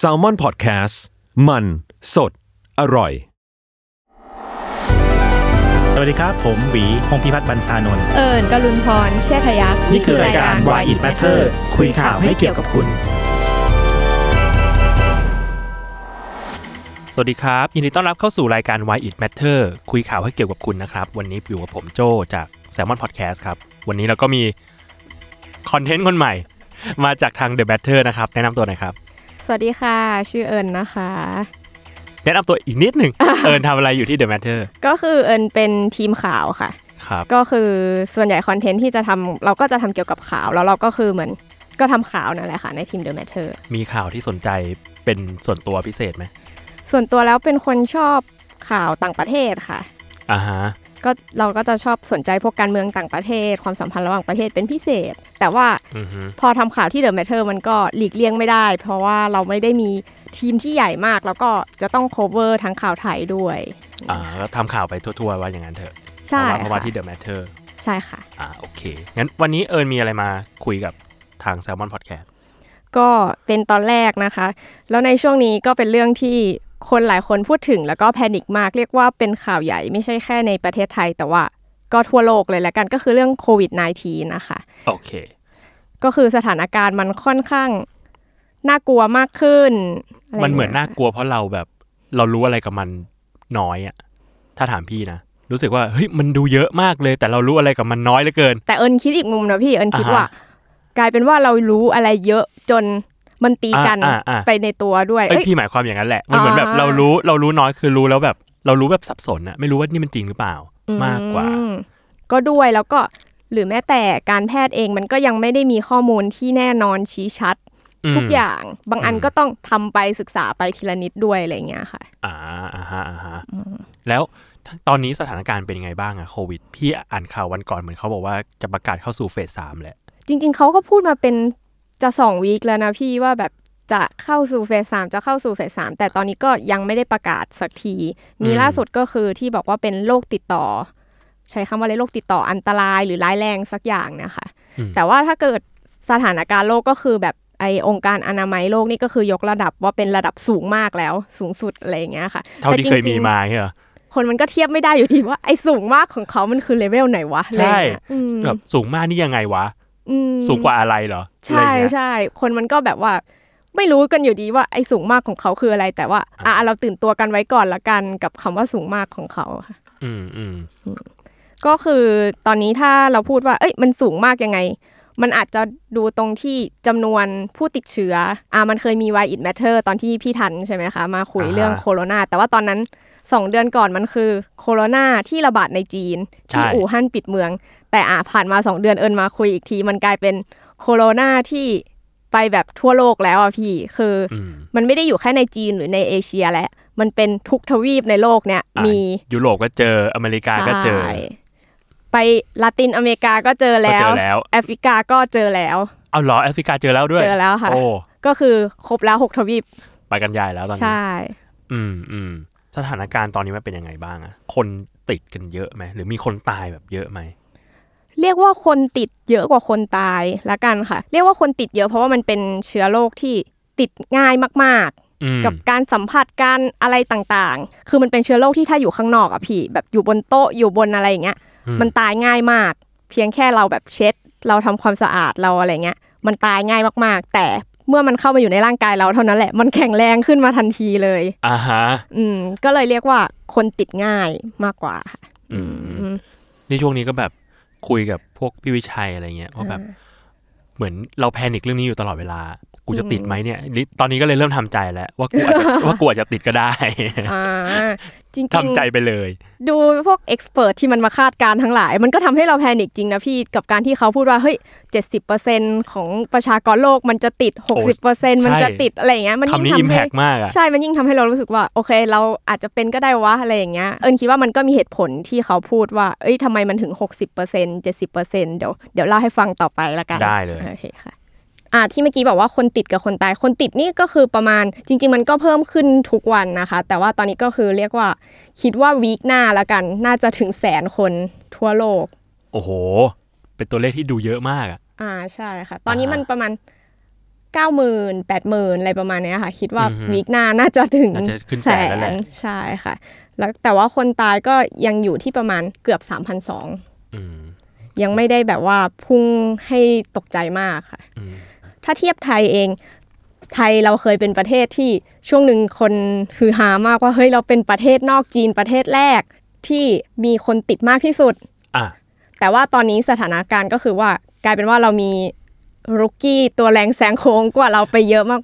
s a l ม o n PODCAST มัน สด อร่อย สวัสดีครับ ผมหวีพงพิพัฒน์บรรชานนท์เอิญกลุนพรเชษฐยักษ์นี่คือรายการ Why It Matter คุยข่าวให้เกี่ยวกับคุณ สวัสดีครับ ยินดีต้อนรับเข้าสู่รายการ Why It Matter คุยข่าวให้เกี่ยวกับคุณนะครับ วันนี้อยู่กับผมโจจาก Salmon Podcast ครับ วันนี้เราก็มีคอนเทนต์คนใหม่ มาจากทาง The Matter นะครับ แนะนำตัวหน่อยครับ สวัสดีค่ะ ชื่อเอิญนะคะ แนะนำตัวอีกนิดหนึ่ง เอิญทำอะไรอยู่ที่ The Matter ก็คือเอิญเป็นทีมข่าวค่ะ ครับก็คือส่วนใหญ่คอนเทนต์ที่จะทำเราก็จะทำเกี่ยวกับข่าว แล้วเราก็คือเหมือนก็ทำข่าวนั่นแหละค่ะในทีม The Matter มีข่าวที่สนใจเป็นส่วนตัวพิเศษไหมส่วนตัวแล้วเป็นคนชอบข่าวต่างประเทศค่ะ อ่าฮะ ก็เราก็จะชอบสนใจพวกการเมืองต่างประเทศ ความสัมพันธ์ระหว่างประเทศเป็นพิเศษ แต่ว่าอือฮึพอทำข่าวที่ The Matter มันก็หลีกเลี่ยงไม่ได้ เพราะว่าเราไม่ได้มีทีมที่ใหญ่มาก แล้วก็จะต้อง cover ทั้งข่าวไทยด้วยอ่าก็ทำข่าวไปทั่วๆว่าอย่างนั้นเถอะใช่เพราะว่าเพราะว่าค่ะที่ The Matter ใช่ค่ะอ่าโอเค งั้นวันนี้เอิญมีอะไรมาคุยกับทาง Salmon Podcast ก็เป็นตอนแรกนะคะ แล้วในช่วงนี้ก็เป็นเรื่องที่ คนหลายคนพูดถึงแล้วก็แพนิคมากเรียกว่าเป็นข่าวใหญ่ไม่ใช่แค่ในประเทศไทย แต่ว่าก็ทั่วโลกเลยแล้วกันก็คือเรื่องโควิด -19 นะคะ โอเค ก็คือสถานการณ์มันค่อนข้างน่ากลัวมากขึ้นะไรมันเหมือนย่งน่างี้ยกลัวเพราะเราแบบ เรารู้อะไรกับมันน้อยอะถ้าถามพี่นะ รู้สึกว่าเฮ้ยมันดูเยอะมากเลย แต่เรารู้อะไรกับมันน้อยเหลือเกิน แต่เอิญคิดอีกมุมนะพี่เอิญคิดอ่าฮะว่า กลายเป็นว่าเรารู้อะไรเยอะจน มันตีกันอ่าอ่าอ่าไปในตัวด้วยเอ้ยเอ้ยพี่หมายความอย่างนั้นแหละมันเหมือนแบบอ่าเรารู้เรารู้น้อยคือรู้แล้วแบบ เรารู้แบบสับสนอะไม่รู้ว่านี่มันจริงหรือเปล่ามากกว่าอืมก็ด้วยแล้วก็หรือแม้แต่การแพทย์เองมันก็ยังไม่ได้มีข้อมูลที่แน่นอนชี้ชัด ทุกอย่างบางอันอืมก็ต้องทำไปศึกษาไปทีละนิดด้วยอะไรอย่างเงี้ยค่ะ อ่าอ่าฮะอ่าฮะแล้วตอนนี้สถานการณ์เป็นยังไงบ้างอะโควิด พี่อ่านข่าววันก่อนเหมือนเขาบอกว่าจะประกาศเข้าสู่เฟสสามแหละจริง ๆเขาก็พูดมาเป็น จะสองวีคแล้วนะพี่ว่าแบบจะเข้าสู่เฟสสามจะเข้าสู่เฟสสามแต่ตอนนี้ก็ยังไม่ได้ประกาศสักที มีอืมล่าสุดก็คือที่บอกว่าเป็นโรคติดต่อ ใช้คำว่าอะไรโรคติดต่ออันตรายหรือร้ายแรงสักอย่างเนะคะอืมแต่ว่าถ้าเกิดสถานการณ์โลกก็คือแบบไอองค์การอนามัยโลกนี่ก็คือยกระดับว่าเป็นระดับสูงมากแล้ว สูงสุดอะไรอย่างเงี้ยค่ะ เท่าที่แต่เคยจริมีงๆมาเหรอคนมันก็เทียบไม่ได้อยู่ดีว่าไอสูงมากของเขามันคือเลเวลไหนวะอะไรอย่างเงี้ยอืมแบบสูงมากนี่ยังไงวะอืม สูงกว่าอะไรเหรอ ใช่อะไรอย่างเงี้ยใช่คนมันก็แบบว่า ไม่รู้กันอยู่ดีว่าไอสูงมากของเขาคืออะไร แต่ว่า อะเราตื่นตัวกันไว้ก่อนละกันกับคำว่าสูงมากของเขาค่ะ อืมอืมก็คือตอนนี้ถ้าเราพูดว่า เอ้ยมันสูงมากยังไง มันอาจจะดูตรงที่จำนวนผู้ติดเชื้อ อ่ามันเคยมี Why It Matter ตอนที่พี่ทันใช่ไหมคะ มาคุยเรื่องโคโรนาแต่ว่าตอนนั้น 2 เดือนก่อนมันคือโคโรนาที่ระบาดในจีน ที่อู่ฮั่นปิดเมือง แต่อ่าผ่านมา 2 เดือนเอิญมาคุยอีกที มันกลายเป็นโคโรนาที่ไปแบบทั่วโลกแล้วอะพี่คืออืมมันไม่ได้อยู่แค่ในจีนหรือในเอเชียแล้วมันเป็นทุกทวีปในโลกเนี่ยอะมียุโรปก็เจออเมริกาก็เจอใช่ไปลาตินอเมริกาก็เจอแล้ก็เจวอแล้วแอฟริกาก็เจอแล้วเอาเหรอแอฟริกาเจอแล้วด้วยเจอแล้วค่ะโอ้ก็คือครบแล้วหกทวีปไปกันใหญ่แล้วตอนนี้ใช่ อืมอืม สถานการณ์ตอนนี้มันเป็นยังไงบ้างอะคนติดกันเยอะไหมหรือมีคนตายแบบเยอะไหมเรียกว่าคนติดเยอะกว่าคนตายละกันค่ะ เรียกว่าคนติดเยอะเพราะว่ามันเป็นเชื้อโรคที่ติดง่ายมากอืมๆกับการสัมผัสการอะไรต่างๆ คือมันเป็นเชื้อโรคที่ถ้าอยู่ข้างนอกอะพี่ แบบอยู่บนโต๊ะอยู่บนอะไรอย่างเงี้ย มันตายง่ายมาก เพียงแค่เราแบบเช็ด เราทำความสะอาดเราอะไรเงี้ย มันตายง่ายมากๆ แต่ เมื่อมันเข้ามาอยู่ในร่างกายเราเท่านั้นแหละ มันแข็งแรงขึ้นมาทันทีเลยอ่าฮะอืม ก็เลยเรียกว่าคนติดง่ายมากกว่าค่ะอืมอืมนี่ช่วงนี้ก็แบบคุยกับพวกพี่วิชัยอะไรเงี้ยว่าแบบ เหมือนเราแพนิคเรื่องนี้อยู่ตลอดเวลา กูจะติดไหมเนี่ยลิตอนนี้ก็เลยเริ่มทำใจแล้ว ว่ากูอาจจะว่ากูอาจจะติดก็ได้อ่าจริงทำใจไปเลยๆดูพวกเอ็กซ์เพรสที่มันมาคาดการณ์ทั้งหลาย มันก็ทำให้เราแพนิคจริงนะพี่ กับการที่เขาพูดว่า เฮ้ยเจ็ดสิบเปอร์เซ็นของประชากรโลกมันจะติดหกสิบเปอร์เซ็นมันจะติดอะไรอย่างเงี้ยมันยิ่งคำนี้ทำอิมแพให้กมากอะใช่ มันยิ่งทำให้เรารู้สึกว่า โอเค เราอาจจะเป็นก็ได้วะอะไรอย่างเงี้ยเอิญคิดว่ามันก็มีเหตุผลที่เขาพูดว่า เอ้ยทำไมมันถึง60% 70%เดี๋ยวเดี๋ยวเล่าให้ฟังต่อไปละกันได้เลยโอเคค่ะ อ่าที่เมื่อกี้บอกว่าคนติดกับคนตาย คนติดนี่ก็คือประมาณจริง ๆ มันก็เพิ่มขึ้นทุกวันนะคะ แต่ว่าตอนนี้ก็คือเรียกว่าคิดว่าวีคหน้าละกัน น่าจะถึงแสนคนทั่วโลก โอ้โห เป็นตัวเลขที่ดูเยอะมากอะอ่าใช่ค่ะ ตอนนี้อ่าฮะมันประมาณเก้าหมื่นแปดหมื่นอะไรประมาณเนี้ยค่ะ คิดว่าอือฮึวีคหน้าน่าจะถึงน่าจะขึ้นแสนแล้วแหละใช่ค่ะ แล้วแต่ว่าคนตายก็ยังอยู่ที่ประมาณเกือบ3 0 0อืมยังไม่ได้แบบว่าพุ่งให้ตกใจมากค่ะอืม ถ้าเทียบไทยเอง ไทยเราเคยเป็นประเทศที่ช่วงหนึ่งคนฮือฮามากว่าเฮ้ยเราเป็นประเทศนอกจีนประเทศแรกที่มีคนติดมากที่สุดอะแต่ว่าตอนนี้สถานการณ์ก็คือว่ากลายเป็นว่าเรามีรุกกี้ตัวแรงแซงโค้งกว่าเราไปเยอะมาก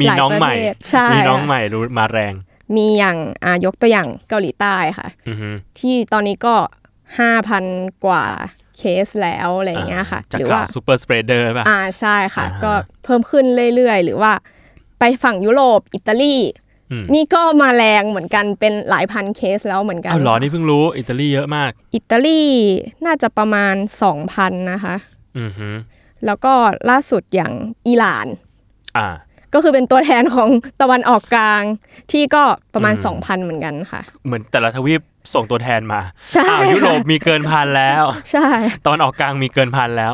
มีน้องใหม่หลายประเทศใช่มีน้องใหม่รู้มาแรงๆมีอย่างอ่ายกตัวอย่างเกาหลีใต้ค่ะอือฮึที่ตอนนี้ก็5,000กว่า เคสแล้วอะไรอย่างเงี้ยค่ะจากหรือข่าว่าวsuper spreader ป่ะอ่าใช่ค่ะอ่าฮะก็เพิ่มขึ้นเรื่อยๆ หรือว่าไปฝั่งยุโรปอิตาลีอืมนี่ก็มาแรงเหมือนกันเป็นหลายพันเคสแล้วเหมือนกันอ้าวเหรอนี่เพิ่งรู้อิตาลีเยอะมาก อิตาลีน่าจะประมาณ 2,000 นะคะ อือฮึแล้วก็ล่าสุดอย่างอิหร่าน อ่า ก็คือเป็นตัวแทนของตะวันออกกลาง ที่ก็ประมาณอืม2,000 เหมือนกันค่ะ เหมือนแต่ละทวีปส่งตัวแทนมาใช่อ้าวยุโรปมีเกินพันแล้ว ใช่ตอนออกกลางมีเกินพันแล้ว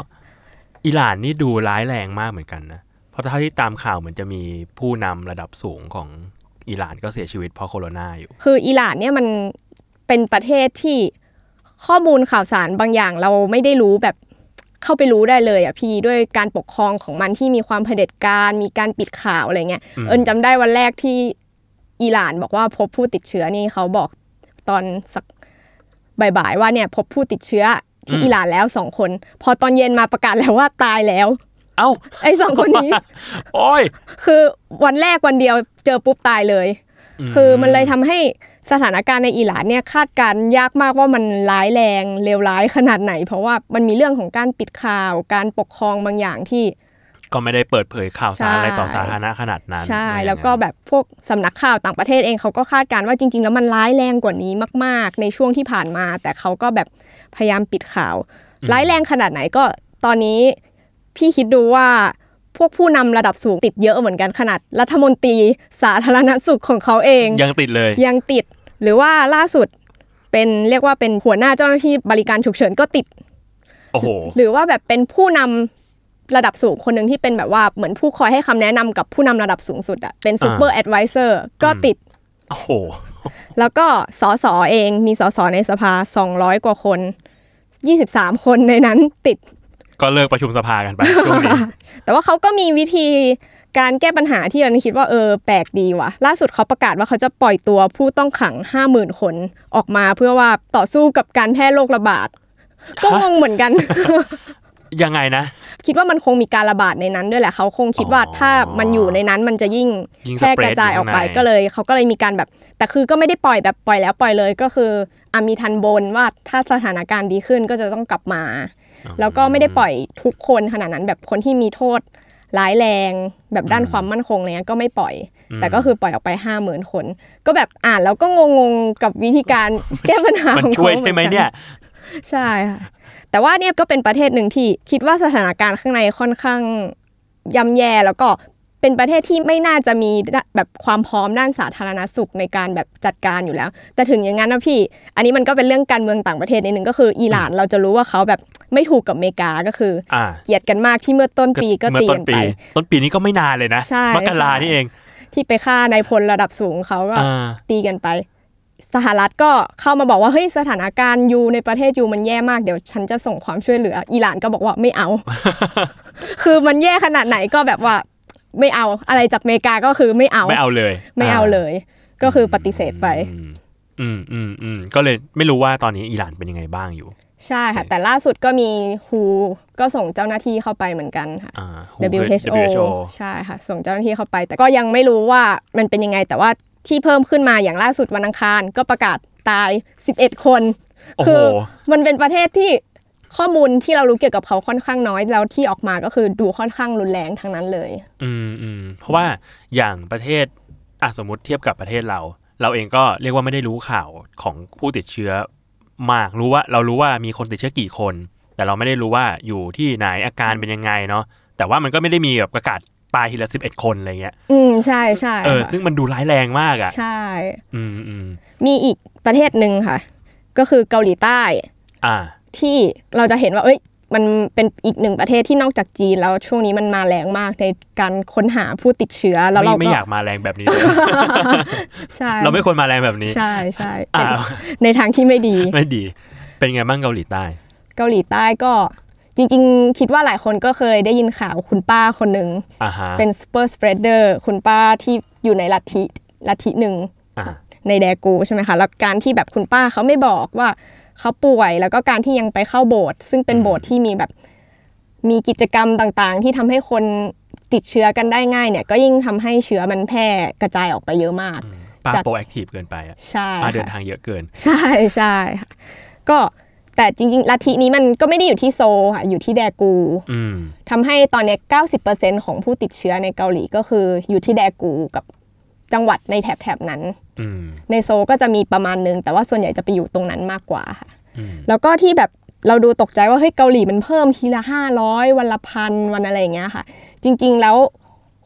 อิหร่านนี่ดูร้ายแรงมากเหมือนกันนะเพราะเท่าที่ตามข่าวเหมือนจะมีผู้นำระดับสูงของอิหร่านก็เสียชีวิตเพราะโคโรนาอยู่ คืออิหร่านเนี่ยมันเป็นประเทศที่ข้อมูลข่าวสารบางอย่างเราไม่ได้รู้แบบ เข้าไปรู้ได้เลยอะพี่ด้วยการปกครองของมันที่มีความเผด็จการ มีการปิดข่าวอะไรเงี้ยอืมเอิญจำได้วันแรกที่อิหร่านบอกว่าพบผู้ติดเชื้อนี่เขาบอกตอนสักบ่ายๆว่าเนี่ยพบผู้ติดเชื้อที่อิหร่านแล้วสองคน พอตอนเย็นมาประกาศแล้วว่าตายแล้ว เอ้าไอ้สองคนนี้โอ้ยคือวันแรกวันเดียวเจอปุ๊บตายเลย คือมันเลยทำให้ สถานการณ์ในอิหร่านเนี่ยคาดการณ์ยากมากว่ามันร้ายแรงเลวร้ายขนาดไหน เพราะว่ามันมีเรื่องของการปิดข่าว การปกครองบางอย่างที่ ก็ไม่ได้เปิดเผยข่าวสารใช่อะไรต่อสาธารณะขนาดนั้น ใช่ว่าอย่างนั้นแล้วก็แบบพวกสำนักข่าวต่างประเทศเองเขาก็คาดการณ์ว่าจริง ๆ แล้วมันร้ายแรงกว่านี้มาก ๆ ในช่วงที่ผ่านมา แต่เขาก็แบบพยายามปิดข่าว ร้ายแรงขนาดไหนก็ตอนนี้พี่คิดดูว่าพวกผู้นำระดับสูงติดเยอะเหมือนกันขนาดรัฐมนตรีสาธารณสุขของเขาเอง ยังติดเลย ยังติด หรือว่าล่าสุดเป็นเรียกว่าเป็นหัวหน้าเจ้าหน้าที่บริการฉุกเฉินก็ติดโอ้โหหรือว่าแบบเป็นผู้นำระดับสูงคนหนึ่งที่เป็นแบบว่าเหมือนผู้คอยให้คำแนะนำกับผู้นำระดับสูงสุดอะเป็น super advisor ก็ติดโอ้โหแล้วก็สสเองมีสสในสภา 200 กว่าคน 23 คนในนั้นติด ก็เลิกประชุมสภากันไปช่วงนี้แต่ว่าเขาก็มีวิธี การแก้ปัญหาที่เราคิดว่าเออแปลกดีว่ะ ล่าสุดเขาประกาศว่าเขาจะปล่อยตัวผู้ต้องขัง 50,000 คนออกมาเพื่อว่าต่อสู้กับการแพร่โรคระบาด ก็งงเหมือนกัน ยังไงนะ คิดว่ามันคงมีการระบาดในนั้นด้วยแหละเขาคงคิดว่าอ๋อถ้ามันอยู่ในนั้นมันจะยิ่งยิ่งแพร่สเปรกดระจายออกไปอยู่ข้างในก็เลยเขาก็เลยมีการแบบ แต่คือก็ไม่ได้ปล่อยแบบปล่อยแล้วปล่อยเลยก็คืออะมีทันบนว่าถ้าสถานการณ์ดีขึ้นก็จะต้องกลับมา แล้วก็ไม่ได้ปล่อยทุกคนขนาดนั้นแบบคนที่มีโทษ ร้ายแรงแบบด้านความมั่นคงอะไรเงี้ยก็ไม่ปล่อย แต่ก็คือปล่อยออกไปห้าหมื่นคน ก็แบบอ่านแล้วก็งงๆกับวิธีการแก้ปัญหามันของช่วยเขาใช่ไหมกัเนี่ย ใช่ค่ะแต่ว่าเนี่ยก็เป็นประเทศหนึ่งที่คิดว่าสถานการณ์ข้างในค่อนข้างย่ำแย่แล้วก็ เป็นประเทศที่ไม่น่าจะมีแบบความพร้อมด้านสาธารณสุขในการแบบจัดการอยู่แล้ว แต่ถึงอย่างนั้นนะพี่ อันนี้มันก็เป็นเรื่องการเมืองต่างประเทศนิดนึงก็คืออิหร่านเราจะรู้ว่าเขาแบบไม่ถูกกับอเมริกาก็คืออ่าเกลียดกันมากที่เมื่อต้นปีก็เมื่อตีต้กันนปีไปต้นปีนี้ก็ไม่นานเลยนะใช่มกราใช่นี่เอง ที่ไปฆ่านายพลระดับสูงเขาก็อ่าตีกันไปสหรัฐก็เข้ามาบอกว่าเฮ้ยสถานการณ์ยูในประเทศยูมันแย่มากเดี๋ยวฉันจะส่งความช่วยเหลือ อิหร่านก็บอกว่าไม่เอา คือมันแย่ขนาดไหนก็แบบว่า ไม่เอาอะไรจากอเมริกาก็คือไม่เอาไม่เอาเลย ไม่เอาเลย ก็คือปฏิเสธไปอืมอืมอืมอืมก็เลยไม่รู้ว่าตอนนี้อิหร่านเป็นยังไงบ้างอยู่ ใช่ค่ะ แต่ล่าสุดก็มีฮูก็ส่งเจ้าหน้าที่เข้าไปเหมือนกันค่ะอ่า WHO WHO WHO ใช่ค่ะ ส่งเจ้าหน้าที่เข้าไป แต่ก็ยังไม่รู้ว่ามันเป็นยังไง แต่ว่าที่เพิ่มขึ้นมาอย่างล่าสุดวันอังคาร ก็ประกาศตาย 11 คนโอ้โหคือมันเป็นประเทศที่ ข้อมูลที่เรารู้เกี่ยวกับเขาค่อนข้างน้อย แล้วที่ออกมาก็คือดูค่อนข้างรุนแรงทั้งนั้นเลย อืมอืมเพราะว่าอย่างประเทศอะสมมติเทียบกับประเทศเรา เราเองก็เรียกว่าไม่ได้รู้ข่าวของผู้ติดเชื้อมากรู้ว่าเรารู้ว่ามีคนติดเชื้อกี่คน แต่เราไม่ได้รู้ว่าอยู่ที่ไหนอาการเป็นยังไงเนาะแต่ว่ามันก็ไม่ได้มีแบบประกาศตายทีละสิบเอ็ดคนอะไรเงี้ย อืมใช่ใช่เออค่ะซึ่งมันดูร้ายแรงมากอะ ใช่ อืมอืมมีอีกประเทศหนึ่งค่ะ ก็คือเกาหลีใต้ อ่า ที่เราจะเห็นว่าเอ้ยมันเป็นอีกหนึ่งประเทศที่นอกจากจีนแล้วช่วงนี้มันมาแรงมากในการค้นหาผู้ติดเชื้อแล้วไม่เราไม่ก็อยากมาแรงแบบนี้เลยใช่เราไม่ควรมาแรงแบบนี้ ใช่ใช่อ่าเป็นในทางที่ไม่ดีไม่ดี เป็นไงบ้างเกาหลีใต้ เกาหลีใต้ก็จริงๆ คิดว่าหลายคนก็เคยได้ยินข่าวคุณป้าคนหนึ่งอ่าฮะเป็น super spreader คุณป้าที่อยู่ในลัทธิลัทธิหนึ่งอ่าในแดกูใช่ไหมคะแล้วการที่แบบคุณป้าเขาไม่บอกว่า เขาป่วย แล้วก็การที่ยังไปเข้าโบสถ์ซึ่งเป็นโบสถ์ที่มีแบบมีกิจกรรมต่างๆ ที่ทำให้คนติดเชื้อกันได้ง่ายเนี่ยก็ยิ่งทำให้เชื้อมันแพร่กระจายออกไปเยอะมากป้าจัด proactive เกินไปอะใช่ป้าเดินค่ะทางเยอะเกิน ใช่ใช่ค่ะก็แต่จริงๆลัทธินี้มันก็ไม่ได้อยู่ที่โซลค่ะอยู่ที่แดกูอืมทำให้ตอนเนี้ย90%ของผู้ติดเชื้อในเกาหลีก็คืออยู่ที่แดกูกับจังหวัดในแถบๆนั้นอืม ในโซลก็จะมีประมาณนึง แต่ว่าส่วนใหญ่จะไปอยู่ตรงนั้นมากกว่าค่ะอืมแล้วก็ที่แบบเราดูตกใจว่าเฮ้ยเกาหลีมันเพิ่มทีละ500วันละพันวันอะไรอย่างเงี้ยค่ะ จริง ๆ แล้ว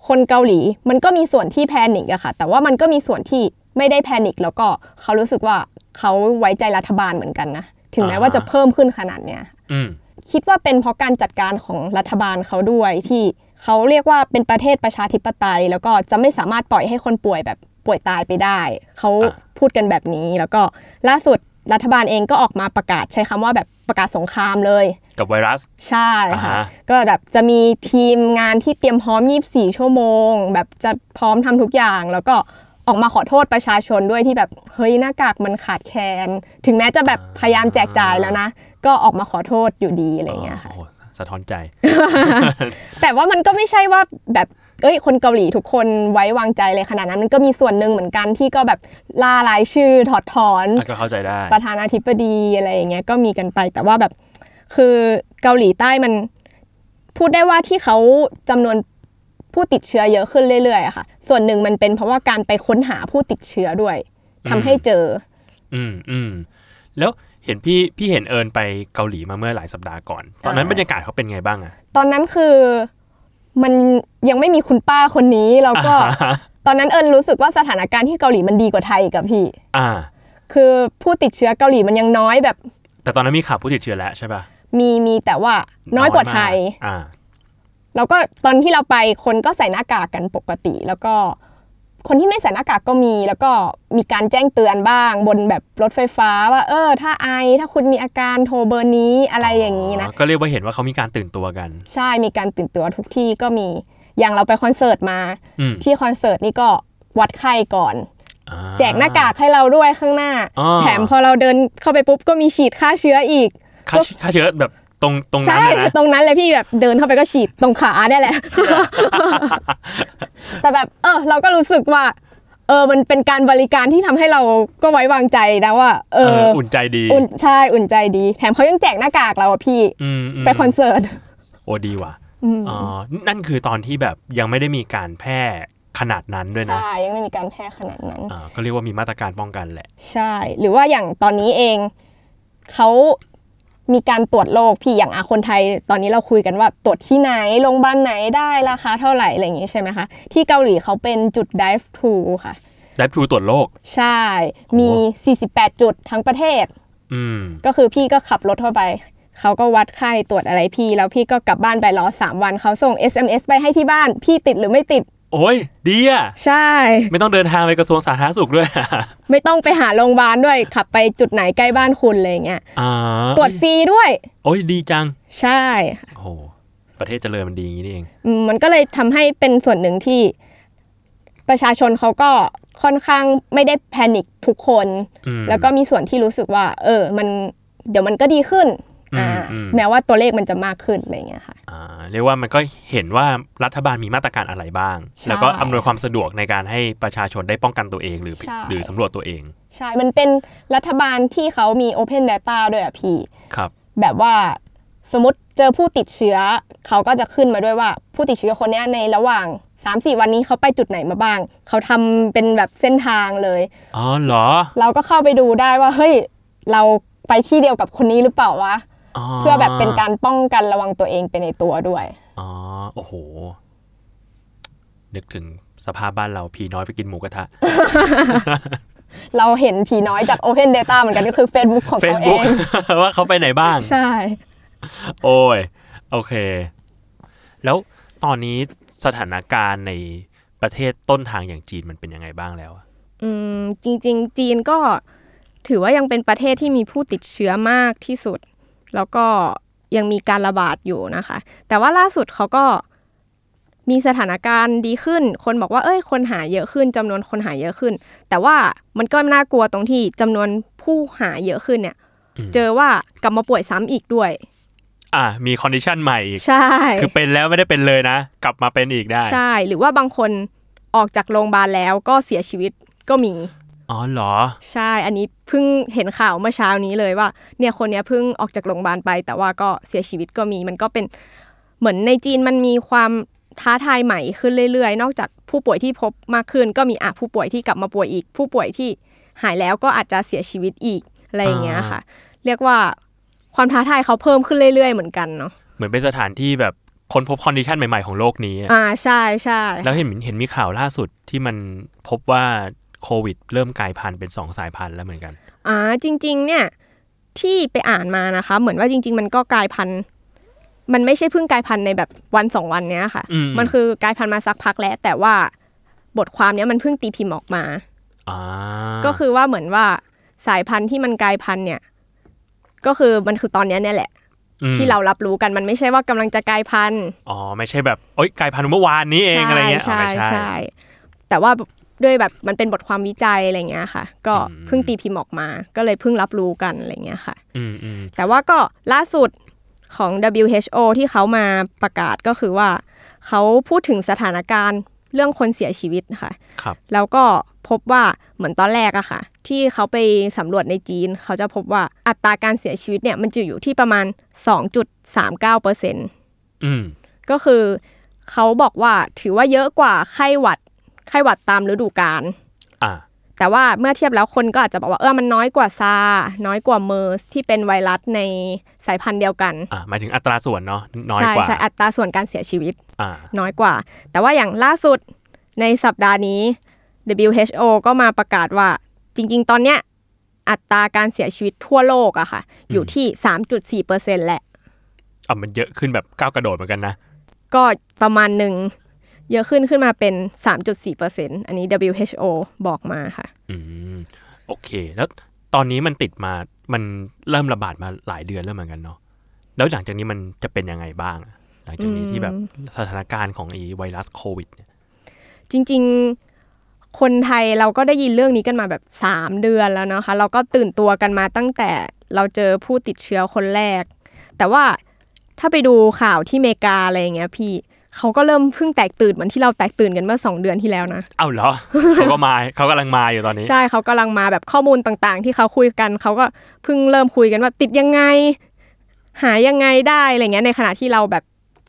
คนเกาหลีมันก็มีส่วนที่แพนิคอะค่ะ แต่ว่ามันก็มีส่วนที่ไม่ได้แพนิคแล้วก็เขารู้สึกว่าเขาไว้ใจรัฐบาลเหมือนกันนะถึงแม้ว่าจะเพิ่มขึ้นขนาดเนี้ยอืมคิดว่าเป็นเพราะการจัดการของรัฐบาลเขาด้วยที่เขาเรียกว่าเป็นประเทศประชาธิปไตย แล้วก็จะไม่สามารถปล่อยให้คนป่วยแบบ ป่วยตายไปได้ เขาอะพูดกันแบบนี้แล้วก็ล่าสุดรัฐบาลเองก็ออกมาประกาศใช้คำว่าแบบประกาศสงครามเลย กับไวรัส ใช่ค่ะอ่าฮะก็แบบจะมีทีมงานที่เตรียมพร้อม 24 ชั่วโมง แบบจะพร้อมทำทุกอย่าง แล้วก็ออกมาขอโทษประชาชนด้วยที่แบบเฮ้ยหน้ากากมันขาดแคลนถึงแม้จะแบบพยายามแจกจ่ายแล้วนะ ก็ออกมาขอโทษอยู่ดีอะไรอย่างเงี้ยค่ะโอ้โหสะท้อนใจ แต่ว่ามันก็ไม่ใช่ว่าแบบ เอ้ยคนเกาหลีทุกคนไว้วางใจเลยขนาดนั้นมันก็มีส่วนหนึ่งเหมือนกันที่ก็แบบล่ารายชื่อถอดถอนอะก็เข้าใจได้ประธานาธิบดีอะไรอย่างเงี้ยก็มีกันไป แต่ว่าแบบคือเกาหลีใต้มันพูดได้ว่าที่เขาจำนวนผู้ติดเชื้อเยอะขึ้นเรื่อยๆอะค่ะ ส่วนหนึ่งมันเป็นเพราะว่าการไปค้นหาผู้ติดเชื้อด้วยทำให้เจอ อืมอืมแล้วเห็นพี่พี่เห็นเอิญไปเกาหลีมาเมื่อหลายสัปดาห์ก่อน ตอนนั้นอ่าบรรยากาศเขาเป็นไงบ้างอะตอนนั้นคือ มันยังไม่มีคุณป้าคนนี้แล้วก็อ่าตอนนั้นเอิญรู้สึกว่าสถานการณ์ที่เกาหลีมันดีกว่าไทยอีกับพี่ อ่า คือผู้ติดเชื้อเกาหลีมันยังน้อยแบบ แต่ตอนนั้นมีข่าวผู้ติดเชื้อแล้วใช่ป่ะมีมีแต่ว่าน้อยกว่าไทยมกอ่า แล้วก็ตอนที่เราไปคนก็ใส่หน้ากากกันปกติ แล้วก็ คนที่ไม่ใส่หน้ากากก็มี แล้วก็มีการแจ้งเตือนบ้าง บนแบบรถไฟฟ้าว่า เออ ถ้าไอถ้าคุณมีอาการโทรเบอร์นี้อะไรอย่างนี้นะก็เรียกว่าเห็นว่าเขามีการตื่นตัวกัน ใช่มีการตื่นตัวทุกที่ก็มีอย่างเราไปคอนเสิร์ตมาอืมที่คอนเสิร์ตนี่ก็วัดไข้ก่อนอ่าแจกหน้ากากให้เราด้วยข้างหน้าอ๋อแถมพอเราเดินเข้าไปปุ๊บก็มีฉีดฆ่าเชื้ออีกฆ่าฆ่าเชื้อแบบต รงตรงนั้นใช่เลยนะตรงนั้นเลยพี่แบบเดินเข้าไปก็ฉีดตรงขาเนี่ยแหละ แต่แบบเออเราก็รู้สึกว่า เออมันเป็นการบริการที่ทำให้เราก็ไว้วางใจนะว่าเอเอออ อุ่นใจดีอุ่นใช่อุ่นใจดี แถมเขายังแจกหน้ากากเราอะพี่อืมมไปคอนเสิร์ตโอ้ดีว่ะอ๋อนั่นคือตอนที่แบบยังไม่ได้มีการแพร่ขนาดนั้นด้วยนะใช่ยังไม่มีการแพร่ขนาดนั้นอ่าก็เรียกว่ามีมาตรการป้องกันแหละ ใช่ หรือว่าอย่างตอนนี้เองเขา มีการตรวจโรคพี่อย่างอาคนไทย ตอนนี้เราคุยกันว่าตรวจที่ไหนโรงพยาบาลไหนได้ราคาเท่าไหร่อะไรอย่างงี้ใช่ไหมคะ ที่เกาหลีเขาเป็นจุด dive to ค่ะได้พลูตรวจโรคใช่ มี 48 จุดทั้งประเทศอืมก็คือพี่ก็ขับรถเข้าไป เขาก็วัดไข้ตรวจอะไรพี่ แล้วพี่ก็กลับบ้านไปรอสามวันเขาส่ง SMS ไปให้ที่บ้าน พี่ติดหรือไม่ติด โอ้ยดีอะใช่ ไม่ต้องเดินทางไปกระทรวงสาธารณสุขด้วย ไม่ต้องไปหาโรงพยาบาลด้วยขับไปจุดไหนใกล้บ้านคุณอะไรอย่างเงี้ยอ่าตรวจฟรีด้วย โอ้ยดีจัง ใช่โอ้โหประเทศเจริญมันดีอย่างนี้นี่เองอืมมันก็เลยทำให้เป็นส่วนหนึ่งที่ประชาชนเขาก็ค่อนข้างไม่ได้แพนิคทุกคนอืมแล้วก็มีส่วนที่รู้สึกว่า เออ มันเดี๋ยวมันก็ดีขึ้นอืมอ่าอืม แม้ว่าตัวเลขมันจะมากขึ้นอะไรอย่างเงี้ยค่ะอ่าเรียกว่ามันก็เห็นว่ารัฐบาลมีมาตรการอะไรบ้างใช่แล้วก็อำนวยความสะดวกในการให้ประชาชนได้ป้องกันตัวเองหรือใช่หรือสำรวจตัวเอง ใช่ มันเป็นรัฐบาลที่เขามี Open Data ด้วยอะพี่ครับ แบบว่าสมมติเจอผู้ติดเชื้อ เขาก็จะขึ้นมาด้วยว่าผู้ติดเชื้อคนเนี้ยในระหว่าง3-4วันนี้เขาไปจุดไหนมาบ้าง เขาทำเป็นแบบเส้นทางเลย อ๋อเหรอ เราก็เข้าไปดูได้ว่าเฮ้ยเราไปที่เดียวกับคนนี้หรือเปล่าวะ เพื่อแบบเป็นการป้องกันระวังตัวเองไปในตัวด้วยอ๋อโอ้โห นึกถึงสภาพบ้านเราผีน้อยไปกินหมูกระทะ เราเห็นผีน้อยจาก Open Data เหมือนกันก็คือ Facebook ของเขาเอ Facebook งว่าเขาไปไหนบ้าง ใช่ โอ้ย โอเค แล้วตอนนี้สถานการณ์ในประเทศต้นทางอย่างจีนมันเป็นยังไงบ้างแล้วอะอืมจริง ๆ จีนก็ถือว่ายังเป็นประเทศที่มีผู้ติดเชื้อมากที่สุด แล้วก็ยังมีการระบาดอยู่นะคะ แต่ว่าล่าสุดเขาก็มีสถานการณ์ดีขึ้น คนบอกว่าเอ้ย คนหายเยอะขึ้นจำนวนคนหายเยอะขึ้น แต่ว่ามันก็น่ากลัวตรงที่จำนวนผู้หายเยอะขึ้นเนี่ย เจอว่ากลับมาป่วยซ้ำอีกด้วย อะมี condition ใหม่อีก ใช่ คือเป็นแล้วไม่ได้เป็นเลยนะ กลับมาเป็นอีกได้ ใช่ หรือว่าบางคนออกจากโรงพยาบาลแล้วก็เสียชีวิตก็มี อ๋อเหรอ ใช่อันนี้เพิ่งเห็นข่าวเมื่อเช้านี้เลยว่า เนี่ยคนเนี้ยเพิ่งออกจากโรงพยาบาลไป แต่ว่าก็เสียชีวิตก็มีมันก็เป็นเหมือนในจีนมันมีความท้าทายใหม่ขึ้นเรื่อยๆ นอกจากผู้ป่วยที่พบมากขึ้น ก็มีอะผู้ป่วยที่กลับมาป่วยอีก ผู้ป่วยที่หายแล้วก็อาจจะเสียชีวิตอีกอะไรอย่างเงี้ยค่ะ เรียกว่าความท้าทายเขาเพิ่มขึ้นเรื่อยๆ เหมือนกันเนาะเหมือนเป็นสถานที่แบบค้นพบ condition ใหม่ๆของโลกนี้อะอ่าใช่ใช่แล้วเห็นเห็นมีข่าวล่าสุดที่มันพบว่า โควิด เริ่มกลายพันธุ์เป็นสองสายพันธุ์แล้วเหมือนกันอ่าจริง ๆ เนี่ยที่ไปอ่านมานะคะ เหมือนว่าจริง ๆ มันก็กลายพันธุ์มันไม่ใช่เพิ่งกลายพันธุ์ในแบบวันสองวันเนี้ยค่ะอืมมันคือกลายพันธุ์มาสักพักแล้ว แต่ว่าบทความเนี้ยมันเพิ่งตีพิมพ์ออกมาอ่าก็คือว่าเหมือนว่าสายพันธุ์ที่มันกลายพันธุ์เนี่ย ก็คือมันคือตอนเนี้ยเนี่ยแหละอืมที่เรารับรู้กันมันไม่ใช่ว่ากำลังจะกลายพันธุ์อ๋อไม่ใช่แบบโอ๊ยกลายพันธุ์เมื่อวานนี้เองอะไรเงี้ยอ๋อใช่ไม่ใช่แต่ว่า ด้วยแบบมันเป็นบทความวิจัยอะไรเงี้ยค่ะ ก็อืมเพิ่งตีพิมพ์ออกมา ก็เลยเพิ่งรับรู้กันอะไรเงี้ยค่ะอืมอืมแต่ว่าก็ล่าสุดของ WHO ที่เขามาประกาศก็คือว่า เขาพูดถึงสถานการณ์เรื่องคนเสียชีวิตค่ะครับ嗯แล้วก็พบว่าเหมือนตอนแรกอะค่ะ ที่เขาไปสำรวจในจีน เขาจะพบว่าอัตราการเสียชีวิตเนี่ยมันจะอยู่ที่ประมาณ 2.39เปอร์เซ็นต์อืมก็คือเขาบอกว่าถือว่าเยอะกว่าไข้หวัด ไข้หวัดตามฤดูกาลอ่าแต่ว่าเมื่อเทียบแล้วคนก็อาจจะบอกว่าเออมันน้อยกว่าซาร์น้อยกว่าเมอร์สที่เป็นไวรัสในสายพันธุ์เดียวกันอ่าหมายถึงอัตราส่วนเนาะน้อยใช่กว่าใช่อัตราส่วนการเสียชีวิตอ่าน้อยกว่า แต่ว่าอย่างล่าสุดในสัปดาห์นี้ WHO ก็มาประกาศว่าจริง ๆ ตอนเนี้ยอัตราการเสียชีวิตทั่วโลกอะค่ะ อยู่ที่3.4%แหละอะมันเยอะขึ้นแบบก้าวกระโดดเหมือนกันนะ ก็ประมาณหนึ่ง เยอะขึ้นขึ้นมาเป็น 3.4%อันนี้ WHO บอกมาค่ะอืมโอเค แล้วตอนนี้มันติดมามันเริ่มระบาดมาหลายเดือนแล้วเหมือนกันเนาะแล้วหลังจากนี้มันจะเป็นยังไงบ้างอะหลังจากนี้ที่แบบสถานการณ์ของไอีไวรัสโควิดเนี่ยจริง ๆ คนไทยเราก็ได้ยินเรื่องนี้กันมาแบบ 3 เดือนแล้วนะคะ เราก็ตื่นตัวกันมาตั้งแต่เราเจอผู้ติดเชื้อคนแรก แต่ว่าถ้าไปดูข่าวที่อเมริกาอะไรอย่างเงี้ยพี่ เขาก็เริ่มเพิ่งแตกตื่นเหมือนที่เราแตกตื่นกันเมื่อ 2 เดือนที่แล้วนะเอ้าเหรอเขาก็มาเขากำลังมาอยู่ตอนนี้ ใช่เขากำลังมาแบบข้อมูลต่างๆ ที่เขาคุยกันเขาก็เพิ่งเริ่มคุยกันว่าติดยังไง หายยังไงได้อะไรเงี้ยในขณะที่เราแบบ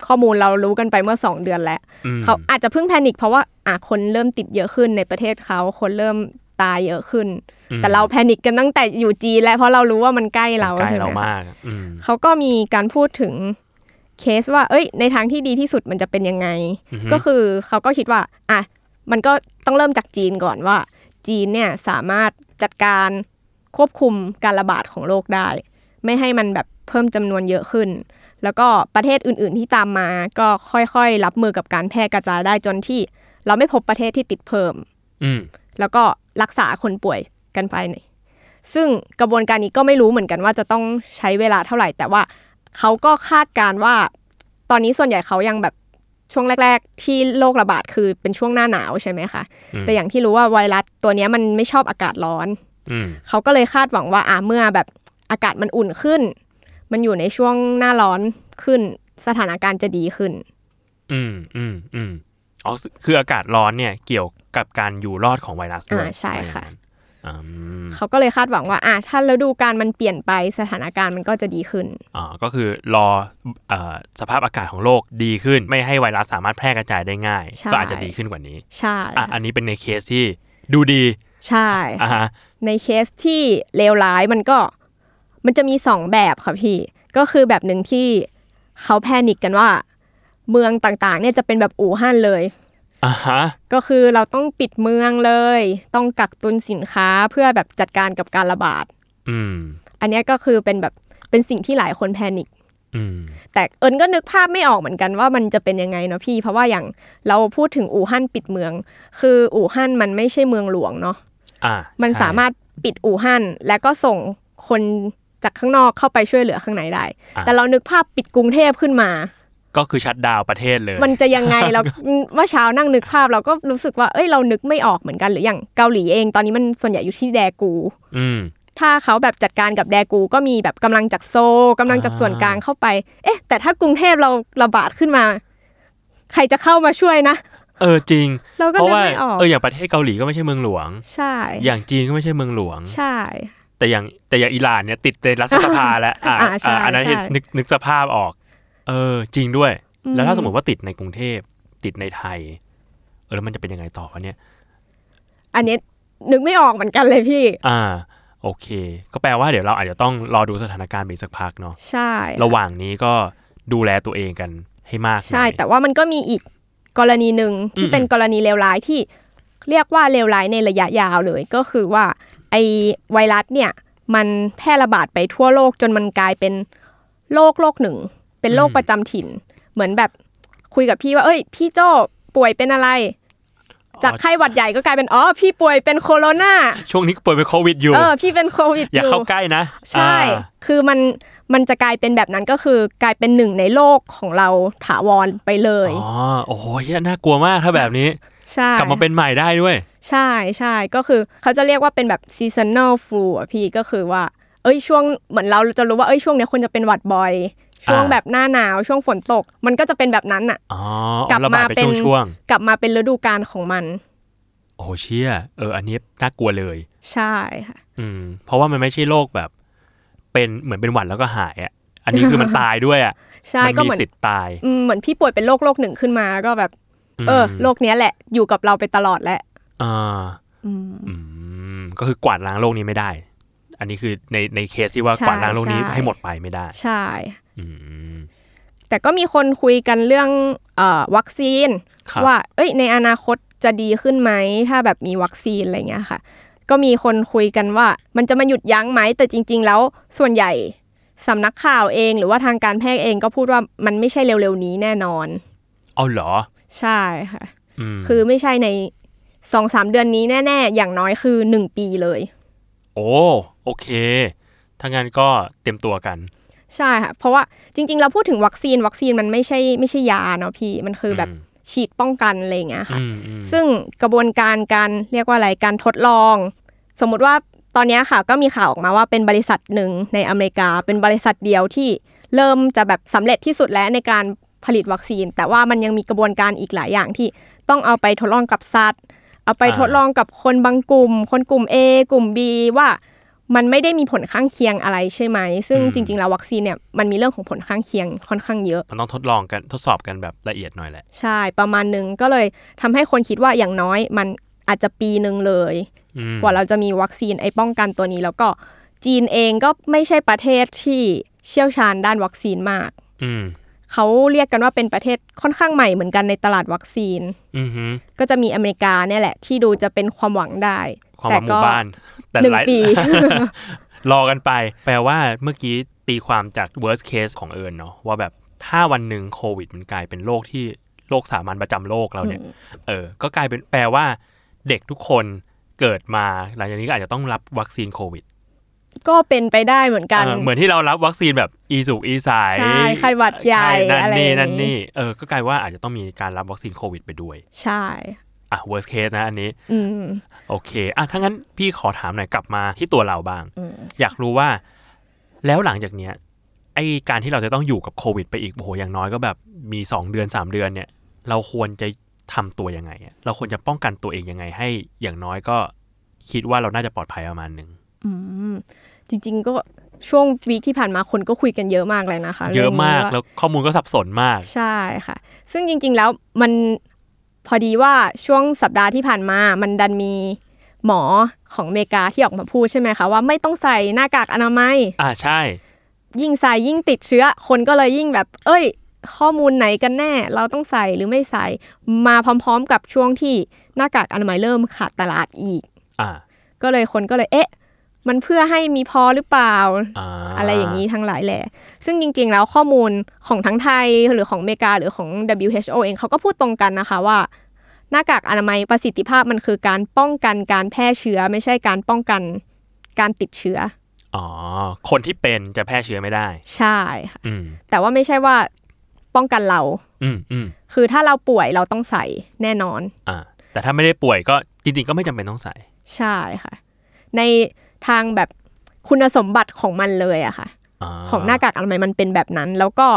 ข้อมูลเรารู้กันไปเมื่อ 2 เดือนแล้วอืมเขาอาจจะเพิ่งแพนิคเพราะว่าอะคนเริ่มติดเยอะขึ้นในประเทศเขาคนเริ่มตายเยอะขึ้นอืมแต่เราแพนิคกันตั้งแต่อยู่จีนแล้วเพราะเรารู้ว่ามันใกล้เราใกล้ใช่ไหเรามคะมากอืมเขาก็มีการพูดถึง เคสว่า เอ้ย ในทางที่ดีที่สุดมันจะเป็นยังไงอือฮึก็คือเขาก็คิดว่า อะ มันก็ต้องเริ่มจากจีนก่อนว่า จีนเนี่ยสามารถจัดการควบคุมการระบาดของโรคได้ ไม่ให้มันแบบเพิ่มจำนวนเยอะขึ้น แล้วก็ประเทศอื่น ๆ ที่ตามมา ก็ค่อยๆ รับมือกับการแพร่กระจายได้จนที่ เราไม่พบประเทศที่ติดเพิ่ม อืมแล้วก็รักษาคนป่วยกันไปเนี่ยซึ่งกระบวนการนี้ก็ไม่รู้เหมือนกันว่าจะต้องใช้เวลาเท่าไหร่ แต่ว่า เขาก็คาดการณ์ว่า ตอนนี้ส่วนใหญ่เขายังแบบช่วงแรก ๆ ที่โรคระบาดคือเป็นช่วงหน้าหนาวใช่ไหมคะอืมแต่อย่างที่รู้ว่าไวรัสตัวเนี้ยมันไม่ชอบอากาศร้อนอืมเขาก็เลยคาดหวังว่าอะเมื่อแบบอากาศมันอุ่นขึ้น มันอยู่ในช่วงหน้าร้อนขึ้น สถานการณ์จะดีขึ้น อืมอืมอืมอ๋อคืออากาศร้อนเนี่ยเกี่ยวกับการอยู่รอดของไวรัสด้วยอ่าใช่ค่ะอืม เขาก็เลยคาดหวังว่าอะถ้าฤดูกาลมันเปลี่ยนไปสถานการณ์มันก็จะดีขึ้นอ๋อก็คือรอเอ่อสภาพอากาศของโลกดีขึ้น ไม่ให้ไวรัสสามารถแพร่กระจายได้ง่ายใช่ก็อาจจะดีขึ้นกว่านี้ใช่อะอันนี้เป็นในเคสที่ดูดี ใช่อะฮะในเคสที่เลวร้ายมันก็ มันจะมีสองแบบค่ะพี่ ก็คือแบบหนึ่งที่เขา panic กันว่า เมืองต่างๆ เนี่ยจะเป็นแบบอู่ฮั่นเลย อะฮะก็คือเราต้องปิดเมืองเลย ต้องกักตุนสินค้าเพื่อแบบจัดการกับการระบาด อืม อันเนี้ยก็คือเป็นแบบเป็นสิ่งที่หลายคน panic อืมแต่เอิญก็นึกภาพไม่ออกเหมือนกันว่ามันจะเป็นยังไงเนาะพี่ เพราะว่าอย่างเราพูดถึงอู่ฮั่นปิดเมือง คืออู่ฮั่นมันไม่ใช่เมืองหลวงเนาะอ่ามันใช่สามารถปิดอู่ฮั่นแล้วก็ส่งคนจากข้างนอกเข้าไปช่วยเหลือข้างในได้อะแต่เรานึกภาพปิดกรุงเทพขึ้นมา ก็คือชัดดาวน์ประเทศเลย มันจะยังไงเราเมื่อเช้านั่งนึกภาพเราก็รู้สึกว่าเอ้ยเรานึกไม่ออกเหมือนกันหรืออย่างเกาหลีเองตอนนี้มันส่วนใหญ่อยู่ที่แดกูอืมถ้าเขาแบบจัดการกับแดกูก็มีแบบกำลังจากโซลกำลังจากส่วนกลางเข้าไป เอ๊ะ แต่ถ้ากรุงเทพเราระบาดขึ้นมา ใครจะเข้ามาช่วยนะเออจริงเราก็เพราะนึกว่าไม่ออกเอออย่างประเทศเกาหลีก็ไม่ใช่เมืองหลวง ใช่ อย่างจีนก็ไม่ใช่เมืองหลวง ใช่ แต่อย่างแต่อย่างอิหร่านเนี่ยติดในรัฐสภาแล้วอ่าอ่าใช่อ่าอันนั้นใช่เห็นนึกนึกสภาพออก เออ จริงด้วยอืมแล้วถ้าสมมติว่าติดในกรุงเทพติดในไทย เออแล้วมันจะเป็นยังไงต่อวะเนี่ย อันนี้นึกไม่ออกเหมือนกันเลยพี่ อ่า โอเค ก็แปลว่าเดี๋ยวเราอาจจะต้องรอดูสถานการณ์ไปอีกสักพักเนาะใช่ ระหว่างนี้ก็ดูแลตัวเองกันให้มากหน่อยใช่ แต่ว่ามันก็มีอีกกรณีหนึ่งที่อืมเป็นกรณีเลวร้ายที่เรียกว่าเลวร้ายในระยะยาวเลย ก็คือว่าไอไวรัสเนี่ย มันแพร่ระบาดไปทั่วโลกจนมันกลายเป็นโรคโรคหนึ่ง เป็นโรคประจำถิ่น เหมือนแบบคุยกับพี่ว่า เอ้ย พี่โจป่วยเป็นอะไร จากไข้หวัดใหญ่ก็กลายเป็นอ๋อพี่ป่วยเป็นโคโรนาช่วงนี้ก็ป่วยเป็นโควิดอยู่เออพี่เป็นโควิดอย่าอยู่เข้าใกล้นะ ใช่อ่าคือมันมันจะกลายเป็นแบบนั้นก็คือกลายเป็นหนึ่งในโลกของเราถาวรไปเลยอ๋อโอ้โหเหี้ยน่ากลัวมากถ้าแบบนี้ใช่กลับมาเป็นใหม่ได้ด้วย ใช่ใช่ก็คือเขาจะเรียกว่าเป็นแบบ seasonal flu อะพี่ก็คือว่า เอ้ยช่วงเหมือนเราจะรู้ว่าเอ้ยช่วงเนี้ยคนจะเป็นหวัดบ่อย ช่วงอ่าแบบหน้าหนาวช่วงฝนตก มันก็จะเป็นแบบนั้นอะอ๋อกลับระบามาดไปเป็นช่วงกลับมาเป็นฤดูกาลของมันๆโอ้โหเชี่ยเออ อันนี้น่ากลัวเลย ใช่ค่ะอืม เพราะว่ามันไม่ใช่โรคแบบ เป็นเหมือนเป็นหวัดแล้วก็หายอะอันนี้คือมันตายด้วยอะใช่มัก็มีเหมือนสิทธิ์ตายอืมเหมือนพี่ป่วยเป็นโรคโรคหนึ่งขึ้นมาแล้วก็แบบ เออโรคเนี้ยแหละ อยู่กับเราไปตลอดแหละอ่าอืมอืมก็คือกวาดล้างโรคนี้ไม่ได้ อันนี้คือในในเคสที่ว่าใช่กวาดล้างโรคนี้ใช่ให้หมดไปไม่ได้ ใช่อืม แต่ก็มีคนคุยกันเรื่องเอ่อวัคซีนครับว่า เอ้ย ในอนาคตจะดีขึ้นไหม ถ้าแบบมีวัคซีนอะไรเงี้ยค่ะ ก็มีคนคุยกันว่า มันจะมาหยุดยั้งไหม แต่จริง ๆ แล้วส่วนใหญ่สำนักข่าวเอง หรือว่าทางการแพทย์เองก็พูดว่ามันไม่ใช่เร็วๆนี้แน่นอน เอาเหรอ ใช่ค่ะอืมคือไม่ใช่ในสองสามเดือนนี้แน่ ๆ อย่างน้อยคือหนึ่งปีเลย โอ้ โอเค ถ้างั้นก็เตรียมตัวกัน ใช่ค่ะ เพราะว่าจริง ๆ เราพูดถึงวัคซีนวัคซีนมันไม่ใช่ไม่ใช่ยาเนาะพี่ มันคือแบบอืมฉีดป้องกันอะไรอย่างเงี้ยค่ะอืมอืมซึ่งกระบวนการการเรียกว่าอะไรการทดลอง สมมุติว่าตอนเนี้ยค่ะก็มีข่าวออกมาว่าเป็นบริษัทหนึ่งในอเมริกา เป็นบริษัทเดียวที่เริ่มจะแบบสำเร็จที่สุดแล้วในการผลิตวัคซีน แต่ว่ามันยังมีกระบวนการอีกหลายอย่างที่ต้องเอาไปทดลองกับสัตว์ เอาไปทดลองกับคนบางกลุ่ม คนกลุ่ม A กลุ่ม B ว่า มันไม่ได้มีผลข้างเคียงอะไรใช่ไหม ซึ่งจริง ๆ แล้ววัคซีนเนี่ยมันมีเรื่องของผลข้างเคียงค่อนข้างเยอะ มันต้องทดลองกันทดสอบกันแบบละเอียดหน่อยแหละ ใช่ประมาณหนึงก็เลยทำให้คนคิดว่าอย่างน้อยมันอาจจะปีหนึ่งเลยอืมกว่าเราจะมีวัคซีนไอ้ป้องกันตัวนี้ แล้วก็จีนเองก็ไม่ใช่ประเทศที่เชี่ยวชาญด้านวัคซีนมากอืม เขาเรียกกันว่าเป็นประเทศค่อนข้างใหม่เหมือนกันในตลาดวัคซีนอือฮึก็จะมีอเมริกาเนี่ยแหละ ที่ดูจะเป็นความหวังได้ ความหวังหมู่บ้านแต่หนึ่งหลายปี รอกันไป แปลว่าเมื่อกี้ตีความจาก worst case ของเอิญเนาะว่าแบบถ้าวันหนึ่งโควิดมันกลายเป็นโรคที่โรคสามัญประจำโลกเราเนี่ย เออ ก็กลายเป็นแปลว่า เด็กทุกคนเกิดมาหลังจากนี้ก็อาจจะต้องรับวัคซีนโควิด ก็เป็นไปได้เหมือนกันเออเหมือนที่เรารับวัคซีนแบบอีสุกอีสายใช่ไข้หวัดใหญ่ไข้นั่นอะไรนี่อย่างงี้นั่นนี่เออก็กลายว่าอาจจะต้องมีการรับวัคซีนโควิดไปด้วย ใช่อะ worst case นะอันนี้อืมโอเคอะถ้างั้นพี่ขอถามหน่อยกลับมาที่ตัวเราบ้างอืมอยากรู้ว่า แล้วหลังจากเนี้ยไอการที่เราจะต้องอยู่กับโควิด ไปอีกโอ้โหอย่างน้อยก็แบบมีสองเดือนสามเดือนเนี่ย เราควรจะทำตัวยังไงอะเราควรจะป้องกันตัวเองยังไงให้อย่างน้อยก็คิดว่าเราน่าจะปลอดภัยประมาณหนึ่งอืม จริง ๆ ก็ช่วงวีคที่ผ่านมาคนก็คุยกันเยอะมากเลยนะคะ เยอะมากรื่องนี้ว่แล้วข้อมูลก็สับสนมาก ใช่ค่ะ ซึ่งจริง ๆ แล้วมันพอดีว่าช่วงสัปดาห์ที่ผ่านมา มันดันมีหมอของอเมริกาที่ออกมาพูดใช่ไหมคะว่าไม่ต้องใส่หน้ากากอนามัย อ่าใช่ ยิ่งใส่ยิ่งติดเชื้อ คนก็เลยยิ่งแบบ เอ้ย ข้อมูลไหนกันแน่ เราต้องใส่หรือไม่ใส่มาพร้อม ๆ กับช่วงที่หน้ากากอนามัยเริ่มขาดตลาดอีก อ่า ก็เลยคนก็เลยเอ๊ะ มันเพื่อให้มีพอหรือเปล่าาอะไรอย่างนี้ทั้งหลายแหละซึ่งจริง ๆ แล้วข้อมูลของทั้งไทยหรือของอเมริกาหรือของ WHO เองเขาก็พูดตรงกันนะคะว่า หน้ากากอนามัยประสิทธิภาพมันคือการป้องกันการแพร่เชื้อ ไม่ใช่การป้องกันการติดเชื้ออ๋อคนที่เป็นจะแพร่เชื้อไม่ได้ ใช่ค่ะอืมแต่ว่าไม่ใช่ว่าป้องกันเรา อืมอืมคือถ้าเราป่วยเราต้องใส่แน่นอน อ่า แต่ถ้าไม่ได้ป่วยก็จริงๆก็ไม่จำเป็นต้องใส่ ใช่ค่ะ ใน ทางแบบคุณสมบัติของมันเลยอะค่ะาของหน้ากากอนามัยมันเป็นแบบนั้น แล้วก็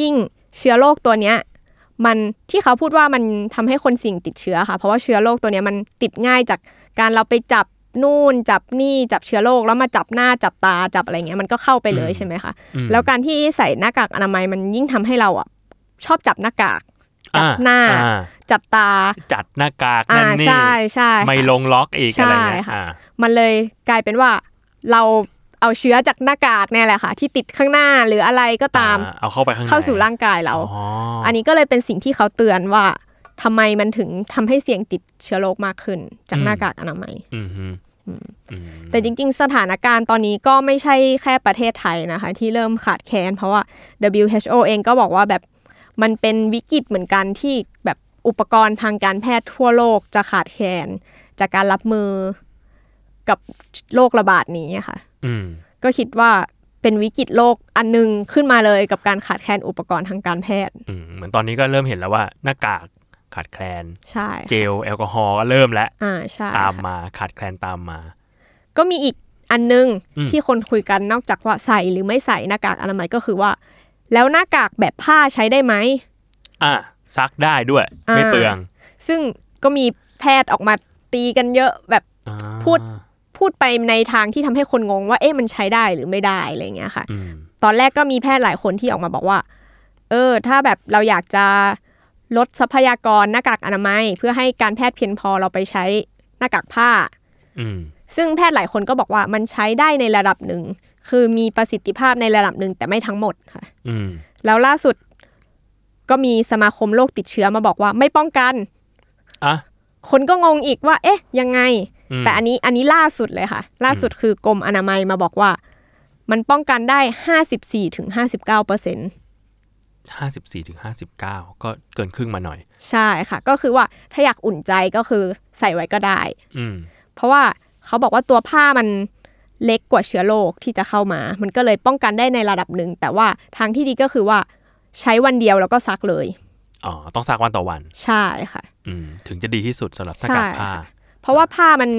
ยิ่งเชื้อโรคตัวเนี้ยมันที่เขาพูดว่ามันทำให้คนสิ่งติดเชื้อค่ะ เพราะว่าเชื้อโรคตัวเนี้ยมันติดง่ายจากการเราไปจับนู่นจับนี่จับเชื้อโรคแล้วมาจับหน้าจับตาจับอะไรเงี้ยมันก็เข้าไปเลยใช่ไหมคะอืมแล้วการที่ใส่หน้ากากอนามัยมันยิ่งทำให้เราอะชอบจับหน้ากากจับอ่าหน้าอ่า จับตา จัดหน้ากากอ่านั่นนี่ใช่ใช่ค่ะไม่ลงล็อกอีกใช่อะไรเงี้ยค่ะอ่ามันเลยกลายเป็นว่าเราเอาเชื้อจากหน้ากากเนี่ยแหละค่ะ ที่ติดข้างหน้าหรืออะไรก็ตามอ่เอาเข้าไปข้างในเข้าสู่ร่างกายเราอ๋ออันนี้ก็เลยเป็นสิ่งที่เขาเตือนว่าทำไมมันถึงทำให้เสี่ยงติดเชื้อโรคมากขึ้น จากหน้ากากอนามัยอืมฮึอืมแต่จริง ๆ สถานการณ์ตอนนี้ก็ไม่ใช่แค่ประเทศไทยนะคะ ที่เริ่มขาดแคลนเพราะว่า WHO เองก็บอกว่าแบบมันเป็นวิกฤตเหมือนกันที่แบบ อุปกรณ์ทางการแพทย์ทั่วโลกจะขาดแคลนจากการรับมือกับโรคระบาดนี้ค่ะอืมก็คิดว่าเป็นวิกฤตโลกอันหนึงขึ้นมาเลยกับการขาดแคลนอุปกรณ์ทางการแพทย์อืมเหมือนตอนนี้ก็เริ่มเห็นแล้วว่าหน้ากากขาดแคลนใช่เจลแอลกอฮอล์ก็เริ่มแล้วอ่าใช่ตามค่ะมาขาดแคลนตามมา ก็มีอีกอันนึงอืมที่คนคุยกันนอกจากว่าใส่หรือไม่ใส่หน้ากากอนามัยก็คือว่า แล้วหน้ากากแบบผ้าใช้ได้ไหมอะ ซักได้ด้วยอ่าไม่เปลือง ซึ่งก็มีแพทย์ออกมาตีกันเยอะแบบอ่าพูดพูดไปในทางที่ทำให้คนงงว่าเอ๊ะมันใช้ได้หรือไม่ได้อะไรอย่างเงี้ยค่ะอืมตอนแรกก็มีแพทย์หลายคนที่ออกมาบอกว่า เออ ถ้าแบบเราอยากจะลดทรัพยากรหน้ากากอนามัย เพื่อให้การแพทย์เพียงพอเราไปใช้หน้ากากผ้าอืมซึ่งแพทย์หลายคนก็บอกว่ามันใช้ได้ในระดับหนึ่ง คือมีประสิทธิภาพในระดับหนึ่งแต่ไม่ทั้งหมดค่ะอืมแล้วล่าสุด ก็มีสมาคมโรคติดเชื้อมาบอกว่าไม่ป้องกันอะคนก็งงอีกว่า เอ๊ะ ยังไงอืมแต่อันนี้อันนี้ล่าสุดเลยค่ะ ล่าสุดคือกรมอนามัยมาบอกว่า มันป้องกันได้ห้าสิบสี่ถึงห้าสิบเก้าเปอร์เซ็นห้าสิบสี่ถึงห้าสิบเก้าก็เกินครึ่งมาหน่อย ใช่ค่ะ ก็คือว่าถ้าอยากอุ่นใจก็คือใส่ไว้ก็ได้ อืมเพราะว่าเขาบอกว่าตัวผ้ามันเล็กกว่าเชื้อโรคที่จะเข้ามา มันก็เลยป้องกันได้ในระดับหนึ่ง แต่ว่าทางที่ดีก็คือว่า ใช้วันเดียวแล้วก็ซักเลย อ๋อ ต้องซักวันต่อวัน ใช่ค่ะ อืม ถึงจะดีที่สุดสำหรับหน้ากากผ้าใช่ค่ะเพราะว่าผ้ามัน